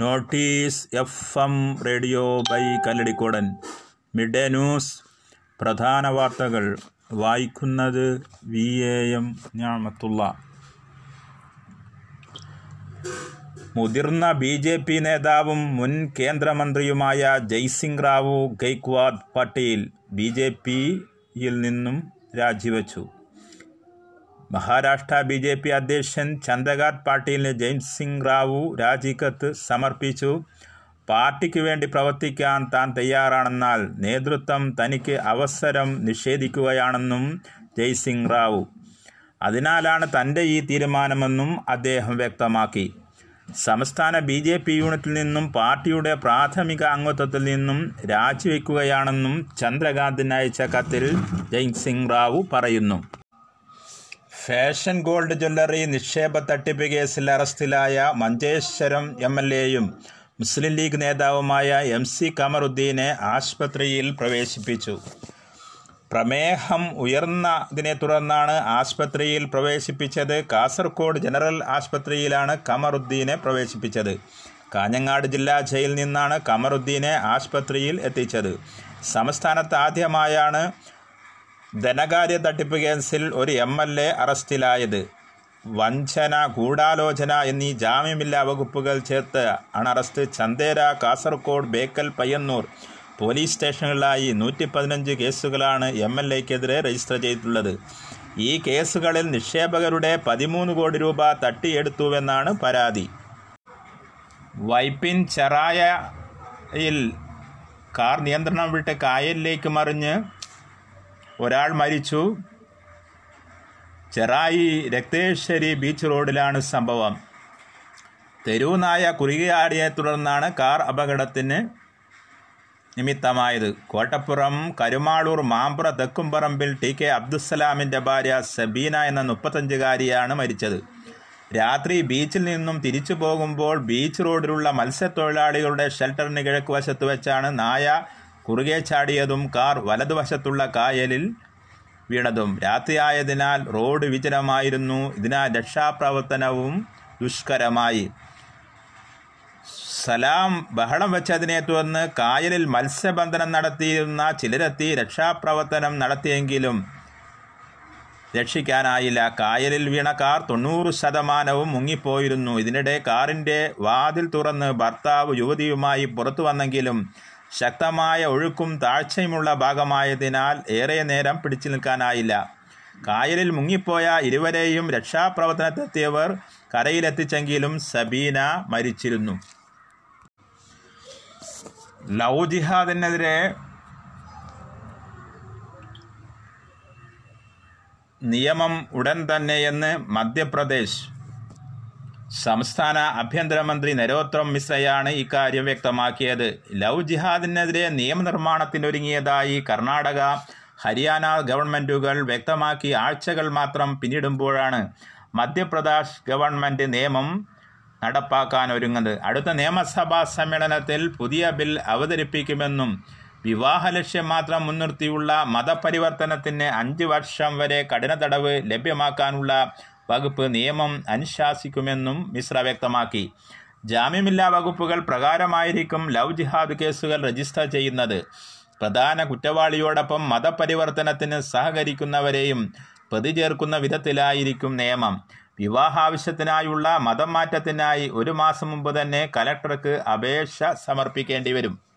Notice F M radio by Kalladikodan. Mid day news പ്രധാന വാർത്തകൾ വായിക്കുന്നത് വി എ എം ഞാമത്തുള്ള. മുതിർന്ന ബി ജെ പി നേതാവും മുൻ കേന്ദ്രമന്ത്രിയുമായ ജയ്സിംഗ് റാവു ഗെയ്ക്വാദ് പട്ടേൽ ബി ജെ പിയിൽ നിന്നും രാജിവെച്ചു. മഹാരാഷ്ട്ര ബി ജെ പി അധ്യക്ഷൻ ചന്ദ്രകാന്ത് പാട്ടീലിന് ജെയിംസ് സിംഗ് റാവു രാജിക്കത്ത് സമർപ്പിച്ചു. പാർട്ടിക്ക് വേണ്ടി പ്രവർത്തിക്കാൻ താൻ തയ്യാറാണെന്നാൽ നേതൃത്വം തനിക്ക് അവസരം നിഷേധിക്കുകയാണെന്നും ജയ്സിംഗ് റാവു. അതിനാലാണ് തന്റെ ഈ തീരുമാനമെന്നും അദ്ദേഹം വ്യക്തമാക്കി. സംസ്ഥാന ബി ജെ പി യൂണിറ്റിൽ നിന്നും പാർട്ടിയുടെ പ്രാഥമിക അംഗത്വത്തിൽ നിന്നും രാജിവെക്കുകയാണെന്നും ചന്ദ്രകാന്തിന് അയച്ച കത്തിൽ ജയ്സിംഗ് റാവു പറയുന്നു. ഫാഷൻ ഗോൾഡ് ജ്വല്ലറി നിക്ഷേപ തട്ടിപ്പ് കേസിൽ അറസ്റ്റിലായ മഞ്ചേശ്വരം എം എൽ എയും മുസ്ലിം ലീഗ് നേതാവുമായ എം സി കമറുദ്ദീനെ ആശുപത്രിയിൽ പ്രവേശിപ്പിച്ചു. പ്രമേഹം ഉയർന്നതിനെ തുടർന്നാണ് ആശുപത്രിയിൽ പ്രവേശിപ്പിച്ചത്. കാസർഗോഡ് ജനറൽ ആശുപത്രിയിലാണ് കമറുദ്ദീനെ പ്രവേശിപ്പിച്ചത്. കാഞ്ഞങ്ങാട് ജില്ലാ ജയിലിൽ നിന്നാണ് കമറുദ്ദീനെ ആശുപത്രിയിൽ എത്തിച്ചത്. സംസ്ഥാനത്ത് ആദ്യമായാണ് ധനകാര്യ തട്ടിപ്പ് കേസിൽ ഒരു എം എൽ എ അറസ്റ്റിലായത്. വഞ്ചന ഗൂഢാലോചന എന്നീ ജാമ്യമില്ലാ വകുപ്പുകൾ ചേർത്ത് അണറസ്റ്റ് ചന്തേര കാസർഗോഡ് ബേക്കൽ പയ്യന്നൂർ പോലീസ് സ്റ്റേഷനുകളിലായി നൂറ്റി പതിനഞ്ച് കേസുകളാണ് എം എൽ എക്കെതിരെ രജിസ്റ്റർ ചെയ്തിട്ടുള്ളത്. ഈ കേസുകളിൽ നിക്ഷേപകരുടെ പതിമൂന്ന് കോടി രൂപ തട്ടിയെടുത്തുവെന്നാണ് പരാതി. വൈപ്പിൻ ചെറായയിൽ കാർ നിയന്ത്രണം വിട്ട് കായലിലേക്ക് മറിഞ്ഞ് ഒരാൾ മരിച്ചു. ചെറായി രക്തേശ്വരി ബീച്ച് റോഡിലാണ് സംഭവം. തെരുവുനായ കുറുകിയാടിയെ തുടർന്നാണ് കാർ അപകടത്തിന് നിമിത്തമായത്. കോട്ടപ്പുറം കരുമാളൂർ മാമ്പ്ര തെക്കുംപറമ്പിൽ ടി കെ അബ്ദുസലാമിന്റെ ഭാര്യ സബീന എന്ന മുപ്പത്തഞ്ചുകാരിയാണ് മരിച്ചത്. രാത്രി ബീച്ചിൽ നിന്നും തിരിച്ചു പോകുമ്പോൾ ബീച്ച് റോഡിലുള്ള മത്സ്യത്തൊഴിലാളികളുടെ ഷെൽട്ടറിന് കിഴക്ക് വശത്ത് വെച്ചാണ് നായ കുറുകെ ചാടിയതും കാർ വലതുവശത്തുള്ള കായലിൽ വീണതും. രാത്രിയായതിനാൽ റോഡ് വിജനമായിരുന്നു ഇതിനാൽ രക്ഷാപ്രവർത്തനവും ദുഷ്കരമായി. സലാം ബഹളം വെച്ചതിനെ തുടർന്ന് കായലിൽ മത്സ്യബന്ധനം നടത്തിയിരുന്ന ചിലരെത്തി രക്ഷാപ്രവർത്തനം നടത്തിയെങ്കിലും രക്ഷിക്കാനായില്ല. കായലിൽ വീണ കാർ തൊണ്ണൂറ് ശതമാനവും മുങ്ങിപ്പോയിരുന്നു. ഇതിനിടെ കാറിന്റെ വാതിൽ തുറന്ന് ഭർത്താവ് യുവതിയുമായി പുറത്തു വന്നെങ്കിലും ശക്തമായ ഒഴുക്കും താഴ്ചയുമുള്ള ഭാഗമായതിനാൽ ഏറെ നേരം പിടിച്ചു നിൽക്കാനായില്ല. കായലിൽ മുങ്ങിപ്പോയ ഇരുവരെയും രക്ഷാപ്രവർത്തനത്തെത്തിയവർ കരയിലെത്തിച്ചെങ്കിലും സബീന മരിച്ചിരുന്നു. ലവ് ജിഹാദിനെതിരെ നിയമം ഉടൻ തന്നെയെന്ന് മധ്യപ്രദേശ് സംസ്ഥാന ആഭ്യന്തരമന്ത്രി നരോത്രം മിശ്രയാണ് ഇക്കാര്യം വ്യക്തമാക്കിയത്. ലവ് ജിഹാദിനെതിരെ നിയമനിർമ്മാണത്തിനൊരുങ്ങിയതായി കർണാടക ഹരിയാന ഗവൺമെന്റുകൾ വ്യക്തമാക്കി ആഴ്ചകൾ മാത്രം പിന്നിടുമ്പോഴാണ് മധ്യപ്രദേശ് ഗവൺമെന്റ് നിയമം നടപ്പാക്കാൻ ഒരുങ്ങുന്നത്. അടുത്ത നിയമസഭാ സമ്മേളനത്തിൽ പുതിയ ബിൽ അവതരിപ്പിക്കുമെന്നും വിവാഹ ലക്ഷ്യം മാത്രം മുൻനിർത്തിയുള്ള മതപരിവർത്തനത്തിന് അഞ്ച് വർഷം വരെ കഠിന തടവ് ലഭ്യമാക്കാനുള്ള വകുപ്പ് നിയമം അനുശാസിക്കുമെന്നും മിശ്ര വ്യക്തമാക്കി. ജാമ്യമില്ലാ വകുപ്പുകൾ പ്രകാരമായിരിക്കും ലവ് ജിഹാദ് കേസുകൾ രജിസ്റ്റർ ചെയ്യുന്നത്. പ്രധാന കുറ്റവാളിയോടൊപ്പം മതപരിവർത്തനത്തിന് സഹകരിക്കുന്നവരെയും പ്രതി ചേർക്കുന്ന വിധത്തിലായിരിക്കും നിയമം. വിവാഹാവശ്യത്തിനായുള്ള മതം മാറ്റത്തിനായി ഒരു മാസം മുമ്പ് തന്നെ കലക്ടർക്ക് അപേക്ഷ സമർപ്പിക്കേണ്ടി വരും.